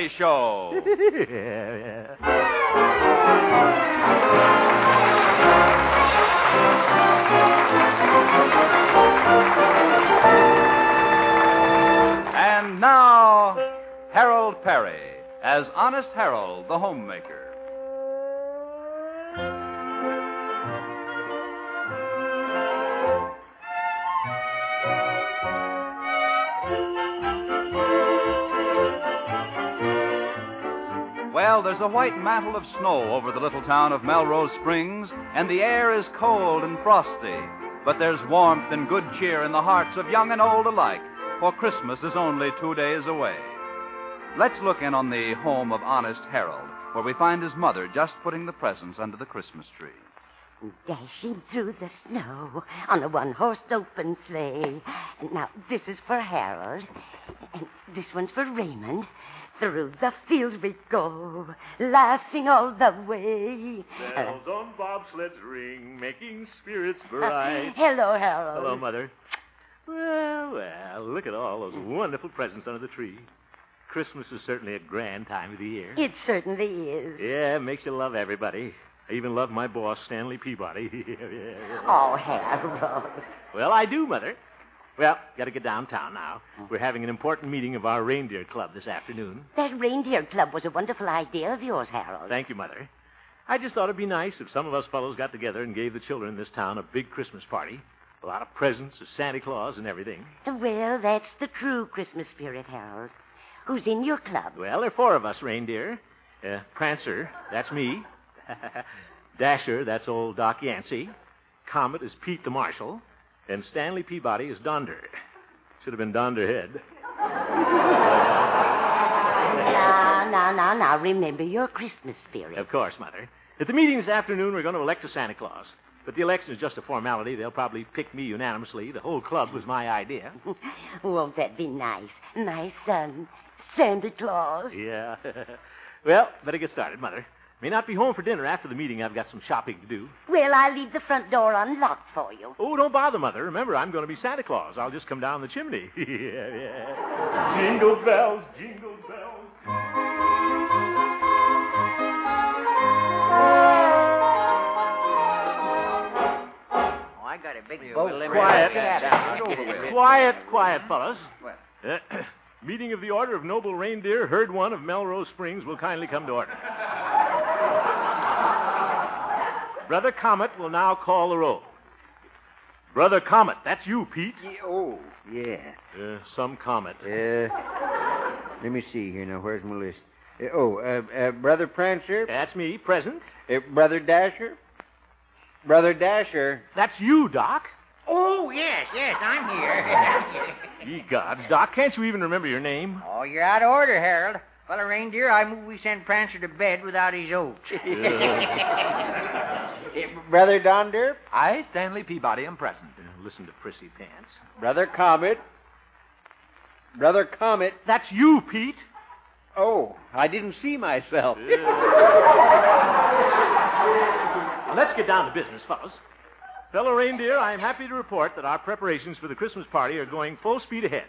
Harold Show. and now, Harold Peary as Honest Harold, the homemaker. Well, there's a white mantle of snow over the little town of Melrose Springs, and the air is cold and frosty. But there's warmth and good cheer in the hearts of young and old alike, for Christmas is only two days away. Let's look in on the home of Honest Harold, where we find his mother just putting the presents under the Christmas tree. Dashing through the snow on a one horse open sleigh. Now, this is for Harold. And this one's for Raymond. Through the fields we go, laughing all the way. Bells on bobsleds ring, making spirits bright. Hello, Harold. Hello, Mother. Well, well, look at all those wonderful presents under the tree. Christmas is certainly a grand time of the year. It certainly is. Yeah, it makes you love everybody. I even love my boss, Stanley Peabody. yeah, yeah. Oh, Harold. Well, I do, Mother. Well, got to get downtown now. We're having an important meeting of our reindeer club this afternoon. That reindeer club was a wonderful idea of yours, Harold. Thank you, Mother. I just thought it'd be nice if some of us fellows got together and gave the children in this town a big Christmas party. A lot of presents, a Santa Claus, and everything. Well, that's the true Christmas spirit, Harold. Who's in your club? Well, there are four of us reindeer. Uh, Prancer, that's me. Dasher, that's old Doc Yancey. Comet is Pete the Marshal. And Stanley Peabody is Donder. Should have been Donderhead. Now, now, now, now, remember your Christmas spirit. Of course, Mother. At the meeting this afternoon, we're going to elect a Santa Claus. But the election is just a formality. They'll probably pick me unanimously. The whole club was my idea. Won't that be nice? My son, Santa Claus. Yeah. well, better get started, Mother. May not be home for dinner after the meeting. I've got some shopping to do. Well, I'll leave the front door unlocked for you. Oh, don't bother, Mother. Remember, I'm going to be Santa Claus. I'll just come down the chimney. yeah, yeah. Jingle bells, jingle bells. Oh, I got a big boat. Quiet. Right. Quiet, quiet, fellas. Uh, meeting of the Order of Noble Reindeer, Herd One of Melrose Springs, will kindly come to order. Brother Comet will now call the roll. Brother Comet, that's you, Pete. oh, yeah. Uh, some comet. Uh, let me see here now. Where's my list? Uh, oh, uh, uh, Brother Prancer. That's me, present. Uh, Brother Dasher. Brother Dasher. That's you, Doc. Oh, yes, yes, I'm here. Ye gods, Doc, can't you even remember your name? oh, you're out of order, Harold. Fellow reindeer, I move we send Prancer to bed without his oats. Uh, Brother Donder. I, Stanley Peabody, am present. Uh, listen to Prissy Pants. Brother Comet. Brother Comet. That's you, Pete. Oh, I didn't see myself. Now, let's get down to business, fellows. Fellow reindeer, I am happy to report that our preparations for the Christmas party are going full speed ahead.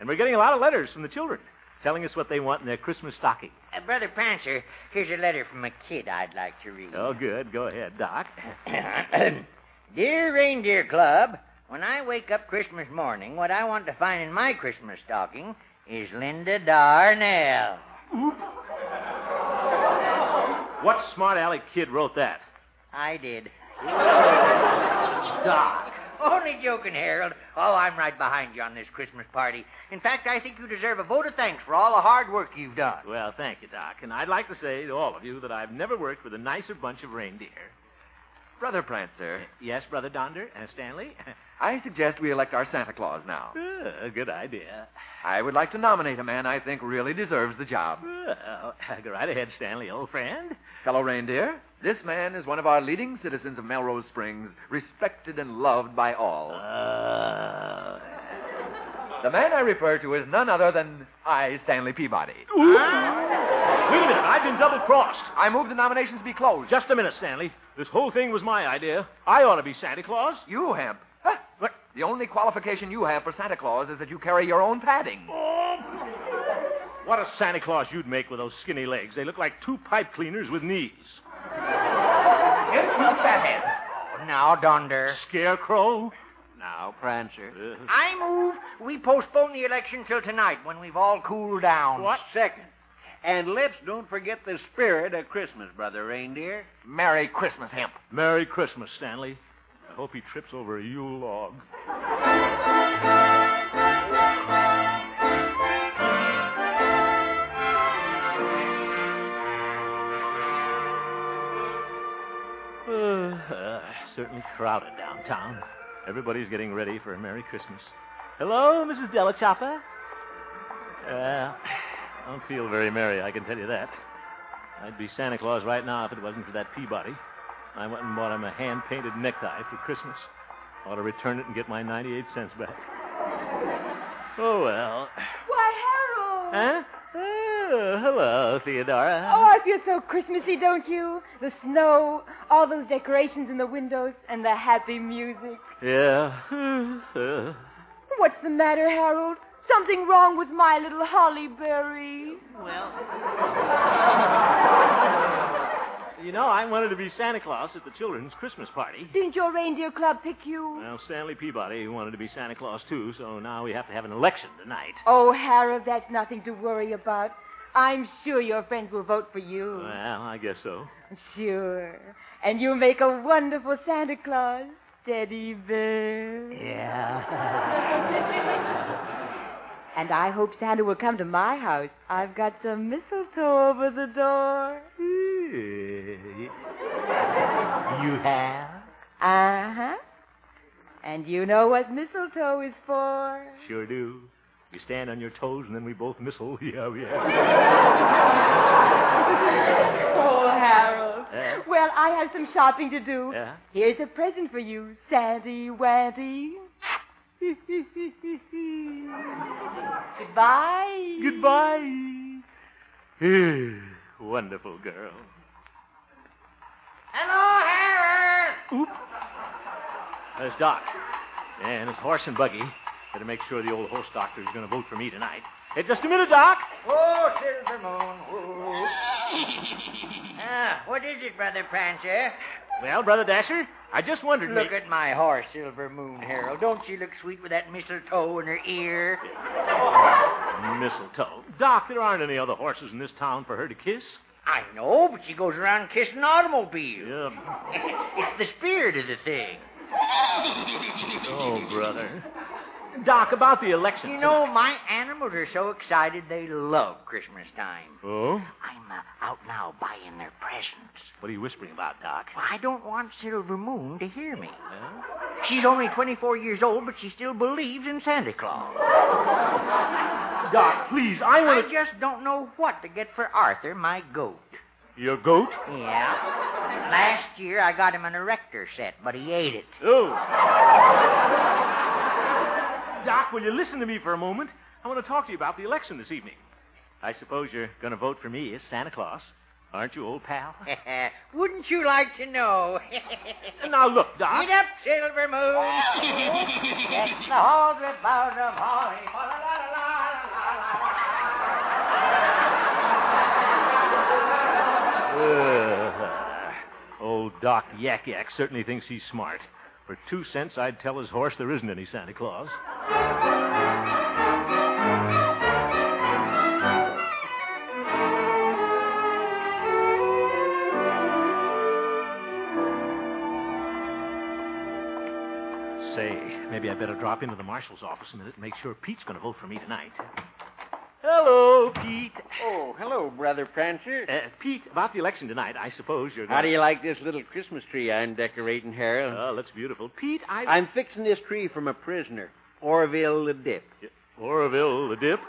And we're getting a lot of letters from the children telling us what they want in their Christmas stocking. Uh, Brother Prancer, here's a letter from a kid I'd like to read. Oh, good. Go ahead, Doc. Dear Reindeer Club, when I wake up Christmas morning, what I want to find in my Christmas stocking is Linda Darnell. Oop. What smart aleck kid wrote that? I did. Doc. Only joking, Harold. Oh, I'm right behind you on this Christmas party. In fact, I think you deserve a vote of thanks for all the hard work you've done. Well, thank you, Doc. And I'd like to say to all of you that I've never worked with a nicer bunch of reindeer. Brother Prancer, Yes, Brother Donder, uh, Stanley. I suggest we elect our Santa Claus now. Uh, good idea. I would like to nominate a man I think really deserves the job. Well, go right ahead, Stanley, old friend. Fellow reindeer, this man is one of our leading citizens of Melrose Springs, respected and loved by all. Uh, The man I refer to is none other than I, Stanley Peabody. Wait a minute, I've been double crossed. I move the nominations be closed. Just a minute, Stanley. This whole thing was my idea. I ought to be Santa Claus. You, Hemp. Huh? But the only qualification you have for Santa Claus is that you carry your own padding. What a Santa Claus you'd make with those skinny legs. They look like two pipe cleaners with knees. Hemp, you fathead. Oh, now, Donder. Scarecrow? Now, Prancer. Uh, I move we postpone the election till tonight when we've all cooled down. What? Second. And let's don't forget the spirit of Christmas, Brother Reindeer. Merry Christmas, Hemp. Merry Christmas, Stanley. I hope he trips over a Yule log. Certainly crowded downtown. Everybody's getting ready for a Merry Christmas. Hello, Mrs. Delachapa. Well, uh, I don't feel very merry, I can tell you that. I'd be Santa Claus right now if it wasn't for that Peabody. I went and bought him a hand painted necktie for Christmas. Ought to return it and get my 98 cents back. Oh, well. Why, Harold! Huh? Oh, hello, Theodora. Oh, I feel so Christmassy, don't you? The snow, all those decorations in the windows, and the happy music. Yeah. Uh, What's the matter, Harold? Something wrong with my little holly berry? Well. You know, I wanted to be Santa Claus at the children's Christmas party. Didn't your reindeer club pick you? Well, Stanley Peabody wanted to be Santa Claus, too, so now we have to have an election tonight. Oh, Harold, that's nothing to worry about. I'm sure your friends will vote for you. Well, I guess so. Sure. And you'll make a wonderful Santa Claus, Teddy Bear. Yeah. And I hope Santa will come to my house. I've got some mistletoe over the door. you have? Uh huh. And you know what mistletoe is for? Sure do. You stand on your toes and then we both missile. Yeah, yeah. Oh, Harold. Yeah. Well, I have some shopping to do. Yeah? Here's a present for you, Santy Wanty. Goodbye. Goodbye. Eh, wonderful girl. Hello, Harold. Oop. There's Doc. And his horse and buggy. Better make sure the old horse doctor is going to vote for me tonight. Hey, just a minute, Doc. Oh, Silver Moon. Whoa. ah, what is it, Brother Prancer? Well, Brother Dasher, I just wondered. Look may- at my horse, Silver Moon, Harold. Don't she look sweet with that mistletoe in her ear? Mistletoe. Doc, there aren't any other horses in this town for her to kiss. I know, but she goes around kissing automobiles. Yeah. it's the spirit of the thing. Oh, brother. Doc, about the election. You know, my animals are so excited they love Christmas time. Oh? I'm uh, out now buying their presents. What are you whispering about, Doc? Well, I don't want Silver Moon to hear me. Huh? She's only 24 years old, but she still believes in Santa Claus. Doc, please, I I want to. just don't know what to get for Arthur, my goat. Your goat? Yeah. Last year I got him an erector set, but he ate it. Oh. Doc, will you listen to me for a moment? I want to talk to you about the election this evening. I suppose you're going to vote for me as Santa Claus. Aren't you, old pal? Wouldn't you like to know? Now, look, Doc. Get up, Silver Moon. Get the hundred pound of holly. Uh, old Doc Yak Yak certainly thinks he's smart. For two cents, I'd tell his horse there isn't any Santa Claus. Say, maybe I better drop into the marshal's office a minute and make sure Pete's going to vote for me tonight. Hello, Pete. Oh, hello, Brother Prancer. Uh, Pete, about the election tonight, I suppose you're going How do you like this little Christmas tree I'm decorating, Harold? Oh, that's beautiful. Pete, I... I'm fixing this tree from a prisoner, Orville the Dip. Orville the Dip?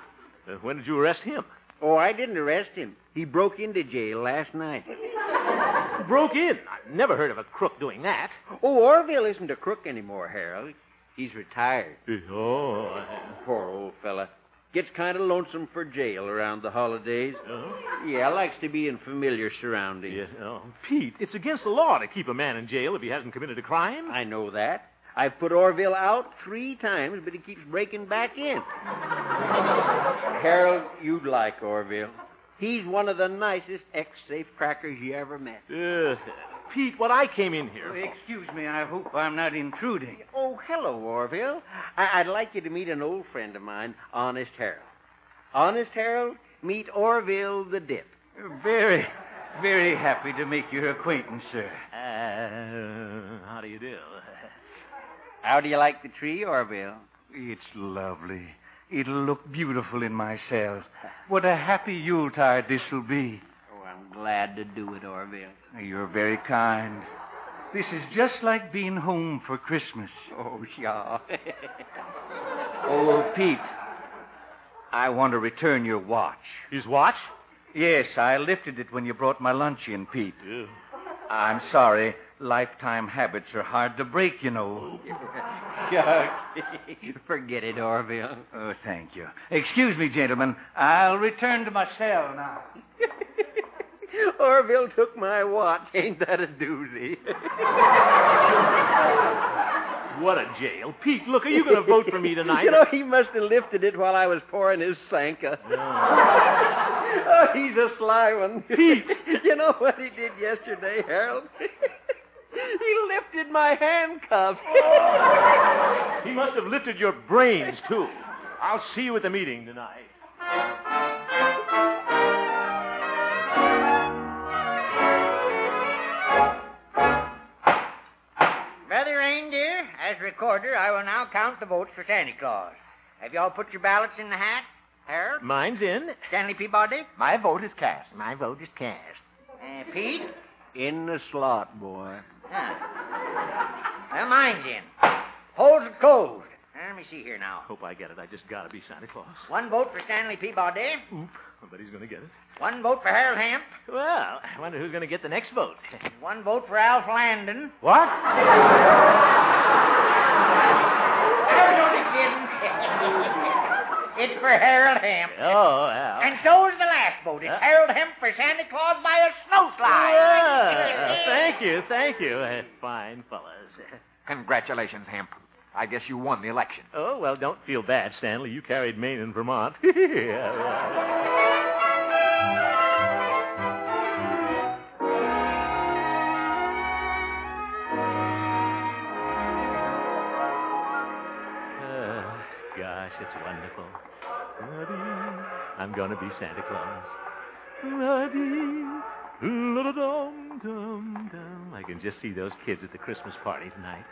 Uh, when did you arrest him? Oh, I didn't arrest him. He broke into jail last night. Broke in. I've never heard of a crook doing that. Oh, Orville isn't a crook anymore, Harold. He's retired. Oh. Poor old fella. Gets kind of lonesome for jail around the holidays. Oh. Yeah, likes to be in familiar surroundings. Oh. Pete, it's against the law to keep a man in jail if he hasn't committed a crime. I know that. I've put Orville out three times, but he keeps breaking back in. Harold, you'd like Orville. He's one of the nicest ex-safe crackers you ever met. Uh, Pete, what I came in here. for- Excuse me, I hope I'm not intruding. Oh, hello, Orville. I- I'd like you to meet an old friend of mine, Honest Harold. Honest Harold, meet Orville the Dip. Very, very happy to make your acquaintance, sir. Uh, how do you do? How do you like the tree, Orville? It's lovely. It'll look beautiful in my cell. What a happy Yuletide this'll be. I'm glad to do it, Orville. You're very kind. This is just like being home for Christmas. Oh, yeah. Oh, Pete, I want to return your watch. His watch? Yes, I lifted it when you brought my lunch in, Pete. Yeah. I'm sorry. Lifetime habits are hard to break, you know. Forget it, Orville. Oh, thank you. Excuse me, gentlemen. I'll return to my cell now. Orville took my watch. Ain't that a doozy? What a jail. Pete, look, are you going to vote for me tonight? You know, he must have lifted it while I was pouring his Sanka. oh, he's a sly one. Pete. you know what he did yesterday, Harold? he lifted my handcuffs. He must have lifted your brains, too. I'll see you at the meeting tonight. As recorder, I will now count the votes for Santa Claus. Have you all put your ballots in the hat? Harold? Mine's in. Stanley Peabody? My vote is cast. My vote is cast. Uh, Pete? In the slot, boy. Ah. Well, mine's in. Polls are closed. Uh, let me see here now. Hope I get it. I just got to be Santa Claus. One vote for Stanley Peabody. Oop. I bet he's going to get it. One vote for Harold Hemp. Well, I wonder who's going to get the next vote. One vote for Alf Landon. What? I was only kidding. it's for Harold Hemp. Oh, well. And so's the last vote. It's Huh? Harold Hemp for Santa Claus by a snowslide. Yeah, thank you, thank you. Uh, fine fellas. Congratulations, Hemp. I guess you won the election. Oh, well, don't feel bad, Stanley. You carried Maine and Vermont. Yeah, yeah. I'm going to be Santa Claus. I can just see those kids at the Christmas party tonight.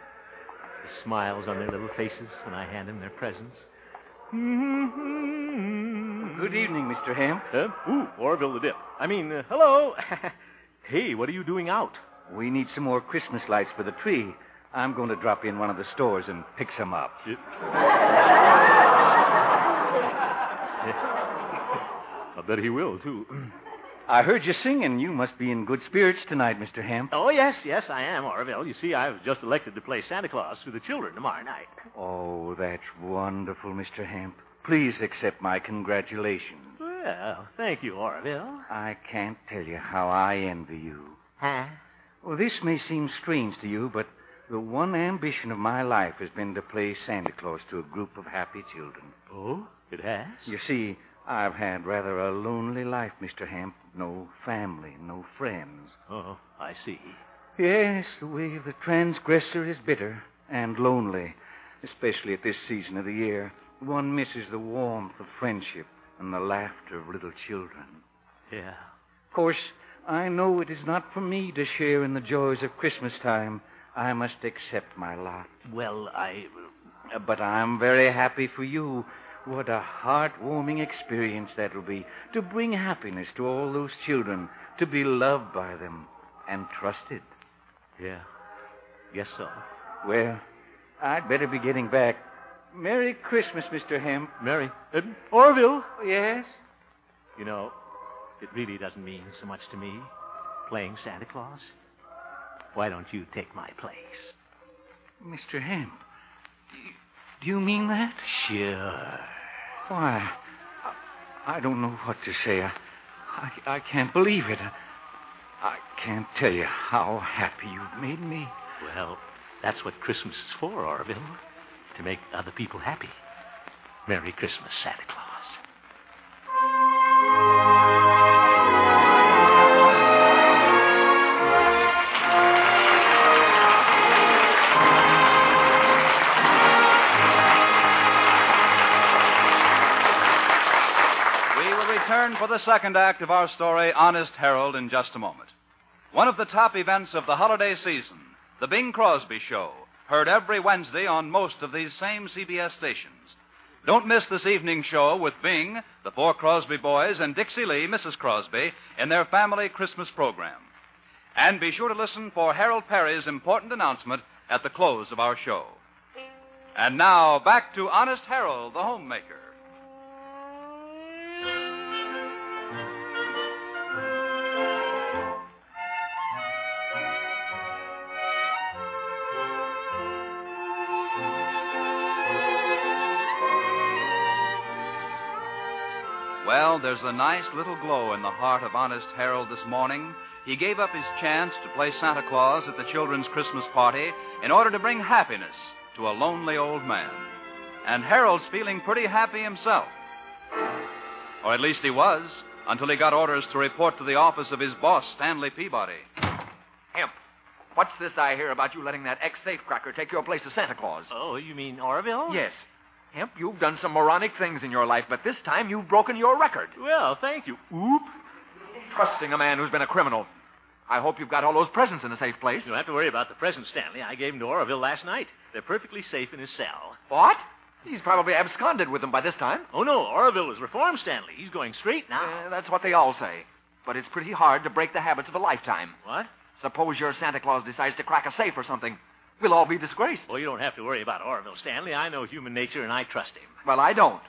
The smiles on their little faces when I hand them their presents. Good evening, Mr. Hemp. Uh, ooh, Orville the Dip. I mean, uh, hello. hey, what are you doing out? We need some more Christmas lights for the tree. I'm going to drop in one of the stores and pick some up. I bet he will, too. I heard you singing. You must be in good spirits tonight, Mr. Hemp. Oh, yes, yes, I am, Orville. You see, I was just elected to play Santa Claus to the children tomorrow night. Oh, that's wonderful, Mr. Hemp. Please accept my congratulations. Well, thank you, Orville. I can't tell you how I envy you. Huh? Well, this may seem strange to you, but the one ambition of my life has been to play Santa Claus to a group of happy children. Oh, it has? You see, I've had rather a lonely life, Mr. Hemp. No family, no friends. Oh, I see. Yes, the way of the transgressor is bitter and lonely, especially at this season of the year. One misses the warmth of friendship and the laughter of little children. Yeah. Of course, I know it is not for me to share in the joys of Christmas time. I must accept my lot. Well, I. But I'm very happy for you. What a heartwarming experience that will be to bring happiness to all those children, to be loved by them and trusted. Yeah. Yes, so. Well, I'd better be getting back. Merry Christmas, Mr. Hemp. Merry. Uh, Orville. Yes? You know, it really doesn't mean so much to me, playing Santa Claus. Why don't you take my place? Mr. Hemp, do you, mean that? Sure. Why, I, I don't know what to say. I, I, I can't believe it. I, I can't tell you how happy you've made me. Well, that's what Christmas is for, Orville. To make other people happy. Merry Christmas, Santa Claus. Return for the second act of our story, Honest Harold, in just a moment. One of the top events of the holiday season, The Bing Crosby Show, heard every Wednesday on most of these same CBS stations. Don't miss this evening's show with Bing, the four Crosby boys, and Dixie Lee, Mrs. Crosby, in their family Christmas program. And be sure to listen for Harold Peary's important announcement at the close of our show. And now, back to Honest Harold, the homemaker. Well, there's a nice little glow in the heart of Honest Harold this morning. He gave up his chance to play Santa Claus at the children's Christmas party in order to bring happiness to a lonely old man. And Harold's feeling pretty happy himself. Or at least he was, until he got orders to report to the office of his boss, Stanley Peabody. Hemp, what's this I hear about you letting that ex safecracker take your place as Santa Claus? Oh, you mean Orville? Yes. Hemp, you've done some moronic things in your life, but this time you've broken your record. Well, thank you. Oop. Trusting a man who's been a criminal. I hope you've got all those presents in a safe place. You don't have to worry about the presents, Stanley. I gave them to Orville last night. They're perfectly safe in his cell. What? He's probably absconded with them by this time. Oh, no. Orville is reformed, Stanley. He's going straight now. Uh, that's what they all say. But it's pretty hard to break the habits of a lifetime. What? Suppose your Santa Claus decides to crack a safe or something. We'll all be disgraced. Well, you don't have to worry about Orville, Stanley. I know human nature, and I trust him. Well, I don't.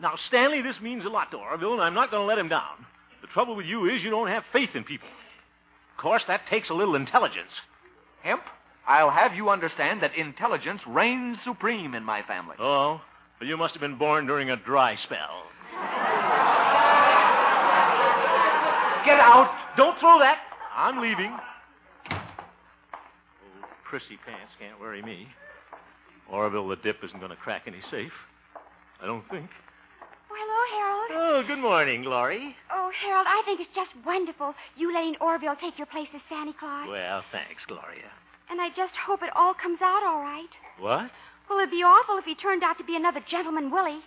Now, Stanley, this means a lot to Orville, and I'm not going to let him down. The trouble with you is you don't have faith in people. Of course, that takes a little intelligence. Hemp, I'll have you understand that intelligence reigns supreme in my family. Oh, well, you must have been born during a dry spell. Get out! Don't throw that. I'm leaving. Prissy pants can't worry me. Orville the Dip isn't going to crack any safe. I don't think. Well, hello, Harold. Oh, good morning, Glory. Oh, Harold, I think it's just wonderful you letting Orville take your place as Santa Claus. Well, thanks, Gloria. And I just hope it all comes out all right. What? Well, it'd be awful if he turned out to be another Gentleman Willie.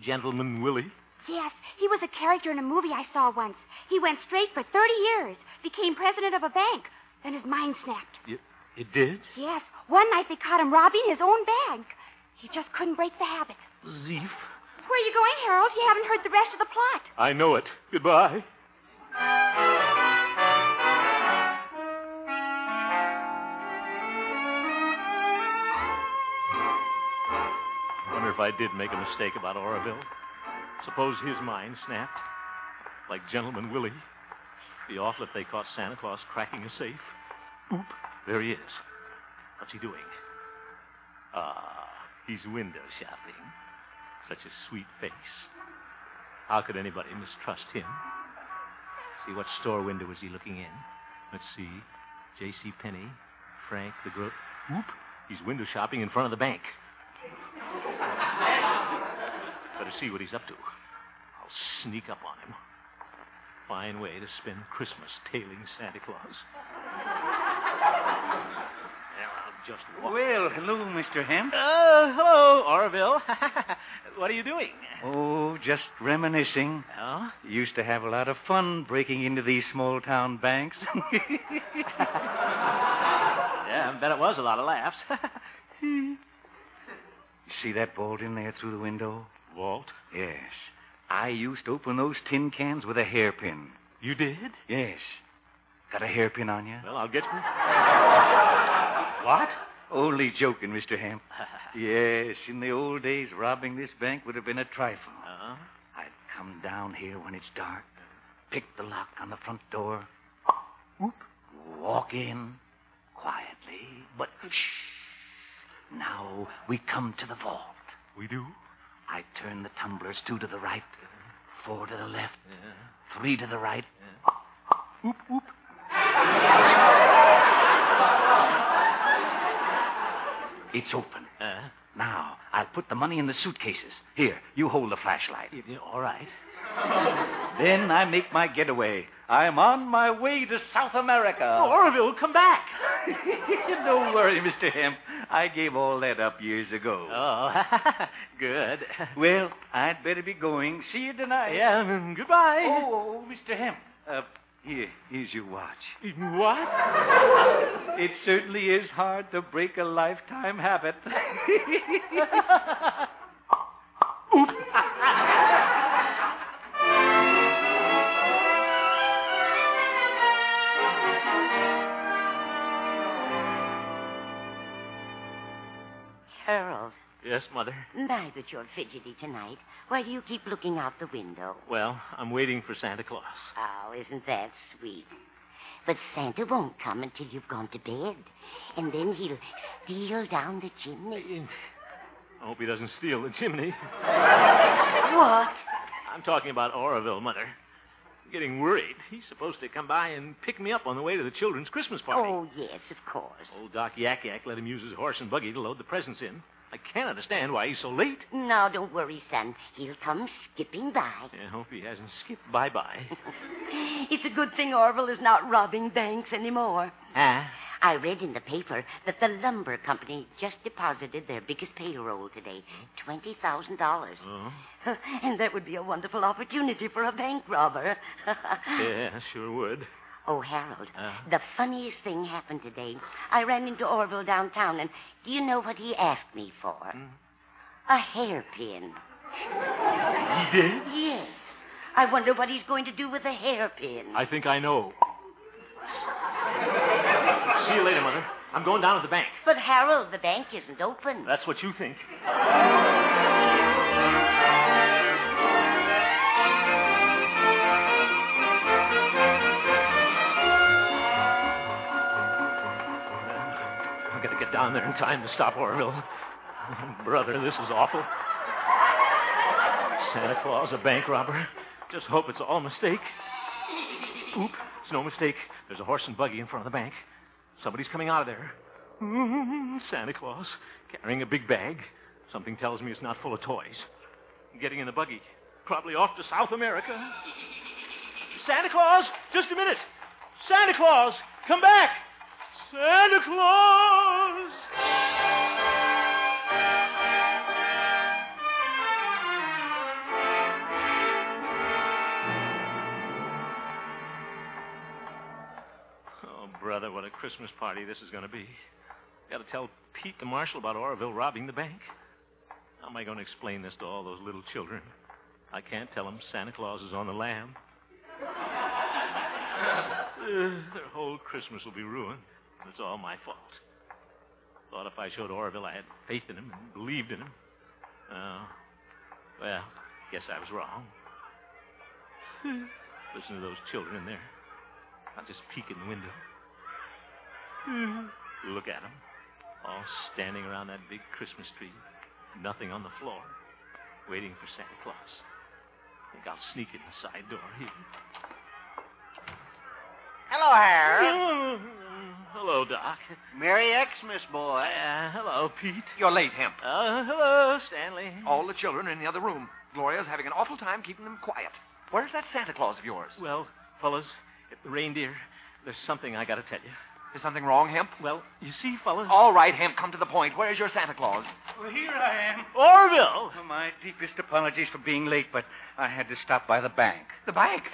Gentleman Willie? Yes, he was a character in a movie I saw once. He went straight for 30 years, became president of a bank. Then his mind snapped. It, it did? Yes, one night they caught him robbing his own bank. He just couldn't break the habit. Zeef. Where are you going, Harold? You haven't heard the rest of the plot. I know it. Goodbye. Wonder if I did make a mistake about Orville. Suppose his mind snapped. Like Gentleman Willie. Be awful if they caught Santa Claus cracking a safe. Oop, there he is. What's he doing? Ah, he's window shopping. Such a sweet face. How could anybody mistrust him? See, what store window is he looking in? Let's see. J.C. Penney, Frank the Gro... Whoop! he's window shopping in front of the bank. Better see what he's up to. I'll sneak up on him. Fine way to spend Christmas tailing Santa Claus. Well, just walk. Well, hello, Mr. Hemp. Oh, uh, hello, Orville. what are you doing? Oh, just reminiscing. Oh? Used to have a lot of fun breaking into these small town banks. Yeah, I bet it was a lot of laughs. You see that bolt in there through the window? Vault? Yes. I used to open those tin cans with a hairpin. You did? Yes. Got a hairpin on you? Well, I'll get you. what? Only joking, Mr. Hemp. yes, in the old days, robbing this bank would have been a trifle. Uh-huh. I'd come down here when it's dark, pick the lock on the front door, Whoop. walk in quietly, but shh. Now we come to the vault. We do? I turn the tumblers two to the right, four to the left, three to the right. Whoop, whoop. It's open. Uh, Now, I'll put the money in the suitcases. Here, you hold the flashlight. all right. Then I make my getaway. I'm on my way to South America. Oh, Orville, come back. Don't worry, Mr. Hemp. I gave all that up years ago. Oh, good. Well, I'd better be going. See you tonight. Yeah, mm, goodbye. Oh, oh, Mr. Hemp. Uh, here, here's your watch. What? It certainly is hard to break a lifetime habit. Yes, Mother. my, but you're fidgety tonight. Why do you keep looking out the window? Well, I'm waiting for Santa Claus. Oh, isn't that sweet? But Santa won't come until you've gone to bed. And then he'll steal down the chimney. I hope he doesn't steal the chimney. What? I'm talking about Orville, Mother. I'm getting worried. He's supposed to come by and pick me up on the way to the children's Christmas party. Oh, yes, of course. Old Doc Yak Yak let him use his horse and buggy to load the presents in. I can't understand why he's so late. Now, don't worry, son. He'll come skipping by. I hope he hasn't skipped bye bye. It's a good thing Orville is not robbing banks anymore. ah? I read in the paper that the lumber company just deposited their biggest payroll today $20,000. Oh? and that would be a wonderful opportunity for a bank robber. Yeah, sure would. Oh, Harold, Uh. the funniest thing happened today. I ran into Orville downtown, and do you know what he asked me for? A hairpin. He did? Yes. I wonder what he's going to do with a hairpin. I think I know. See you later, Mother. I'm going down to the bank. But, Harold, the bank isn't open. That's what you think. Down there in time to stop Orville. Brother, this is awful. Santa Claus, a bank robber. Just hope it's all a mistake. Oop, it's no mistake. There's a horse and buggy in front of the bank. Somebody's coming out of there. Mm, Santa Claus, carrying a big bag. Something tells me it's not full of toys. Getting in the buggy. Probably off to South America. Santa Claus, just a minute. Santa Claus, come back. Santa Claus. Oh, brother, what a Christmas party this is going to be. Got to tell Pete the marshal about Orville robbing the bank. How am I going to explain this to all those little children? I can't tell them Santa Claus is on the lam. Uh, their whole Christmas will be ruined. It's all my fault. Thought if I showed Orville I had faith in him and believed in him. Oh, well, guess I was wrong. Listen to those children in there. I'll just peek in the window. Look at them. All standing around that big Christmas tree. Nothing on the floor. Waiting for Santa Claus. Think I'll sneak in the side door here. Hello, Harold. Hello, Doc. Merry Xmas, boy. Uh, hello, Pete. You're late, Hemp. Uh, hello, Stanley. All the children are in the other room. Gloria's having an awful time keeping them quiet. Where's that Santa Claus of yours? Well, fellas, the reindeer, there's something I got to tell you. Is something wrong, Hemp? Well, you see, fellas. All right, Hemp, come to the point. Where's your Santa Claus? Well, here I am. Orville! Oh, my deepest apologies for being late, but I had to stop by the bank. The bank.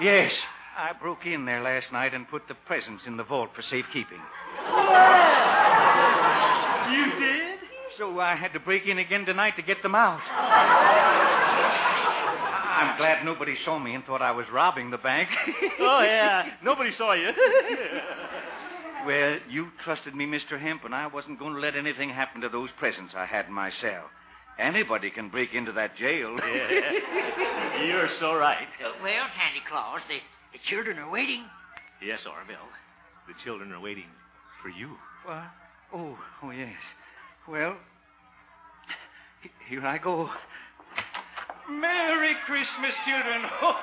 Yes, I broke in there last night and put the presents in the vault for safekeeping. You did? so I had to break in again tonight to get them out. I'm glad nobody saw me and thought I was robbing the bank. oh, yeah. Nobody saw you. well, you trusted me, Mr. Hemp, and I wasn't going to let anything happen to those presents I had in my cell. Anybody can break into that jail. Yeah. You're so right. Uh, well, Santa Claus, the, the children are waiting. Yes, Orville. The children are waiting for you. What? Oh, oh, yes. Well, here I go. Merry Christmas, children. Oh,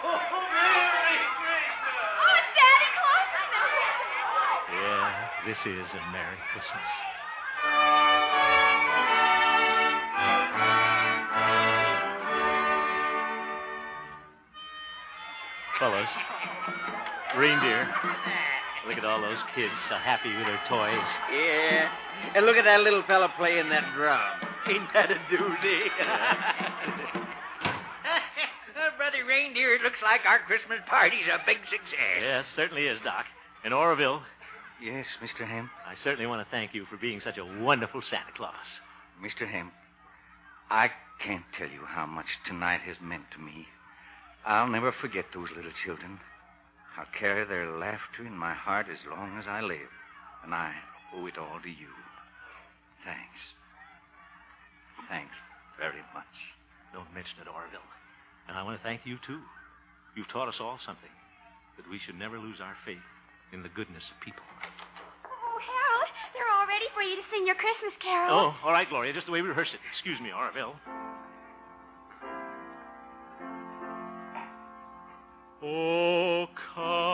Merry Christmas. Oh, Santa Claus, Yeah, this is a Merry Christmas. Fellas, reindeer. Look at all those kids so happy with their toys. Yeah. And look at that little fella playing that drum. Ain't that a doozy? Uh, Brother Reindeer, it looks like our Christmas party's a big success. Yes, certainly is, Doc. And Orville, Yes, Mr. Hemp. I certainly want to thank you for being such a wonderful Santa Claus. Mr. Hemp, I can't tell you how much tonight has meant to me. I'll never forget those little children. I'll carry their laughter in my heart as long as I live, and I owe it all to you. Thanks. Thanks very much. Don't mention it, Orville. And I want to thank you, too. You've taught us all something that we should never lose our faith in the goodness of people. Oh, Harold, they're all ready for you to sing your Christmas carol. Oh, all right, Gloria, just the way we rehearsed it. Excuse me, Orville. Oh, come,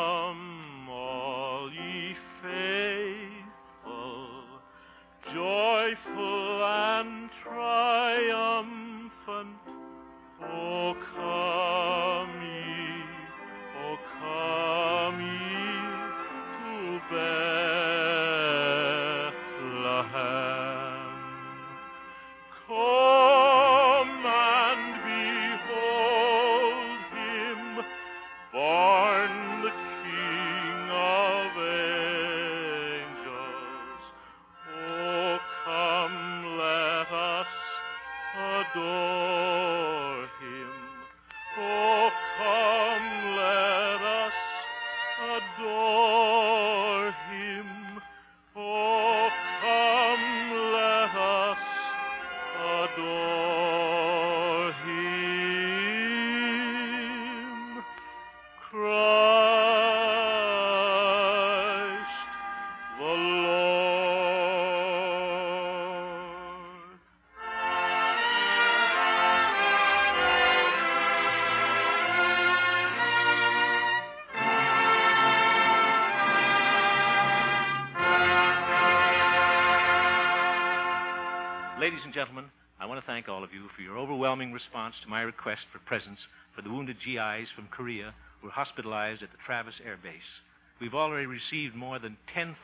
Ladies and gentlemen, I want to thank all of you for your overwhelming response to my request for presents for the wounded GIs from Korea who are hospitalized at the Travis Air Base. We've already received more than 10,000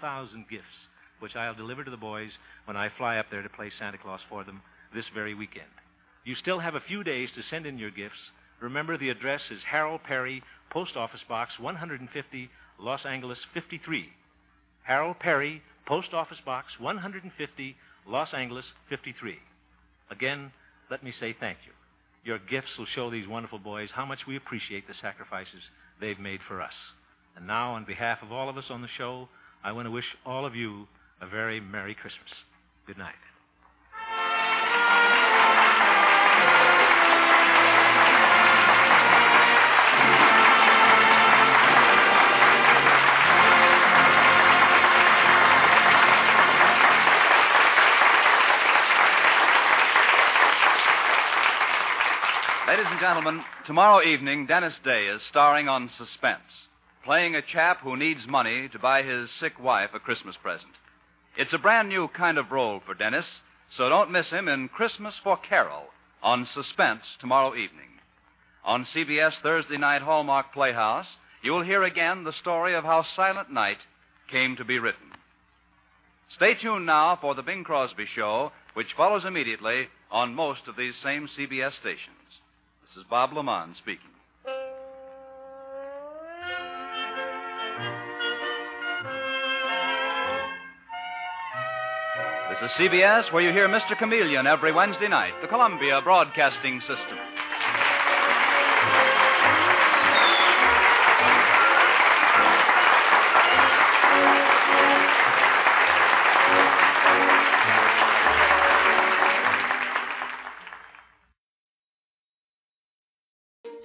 gifts, which I'll deliver to the boys when I fly up there to play Santa Claus for them this very weekend. You still have a few days to send in your gifts. Remember, the address is Harold Peary, Post Office Box 150, Los Angeles 53. Harold Peary, Post Office Box 150, Los Angeles 53. Again, let me say thank you. Your gifts will show these wonderful boys how much we appreciate the sacrifices they've made for us. And now, on behalf of all of us on the show, I want to wish all of you a very Merry Christmas. Good night. Ladies and gentlemen, tomorrow evening, Dennis Day is starring on Suspense, playing a chap who needs money to buy his sick wife a Christmas present. It's a brand new kind of role for Dennis, so don't miss him in Christmas for Carol on Suspense tomorrow evening. On CBS Thursday night Hallmark Playhouse, you'll hear again the story of how Silent Night came to be written. Stay tuned now for the Bing Crosby Show, which follows immediately on most of these same CBS stations. This is Bob LeMond speaking. This is CBS, where you hear Mr. Chameleon every Wednesday night, the Columbia Broadcasting System.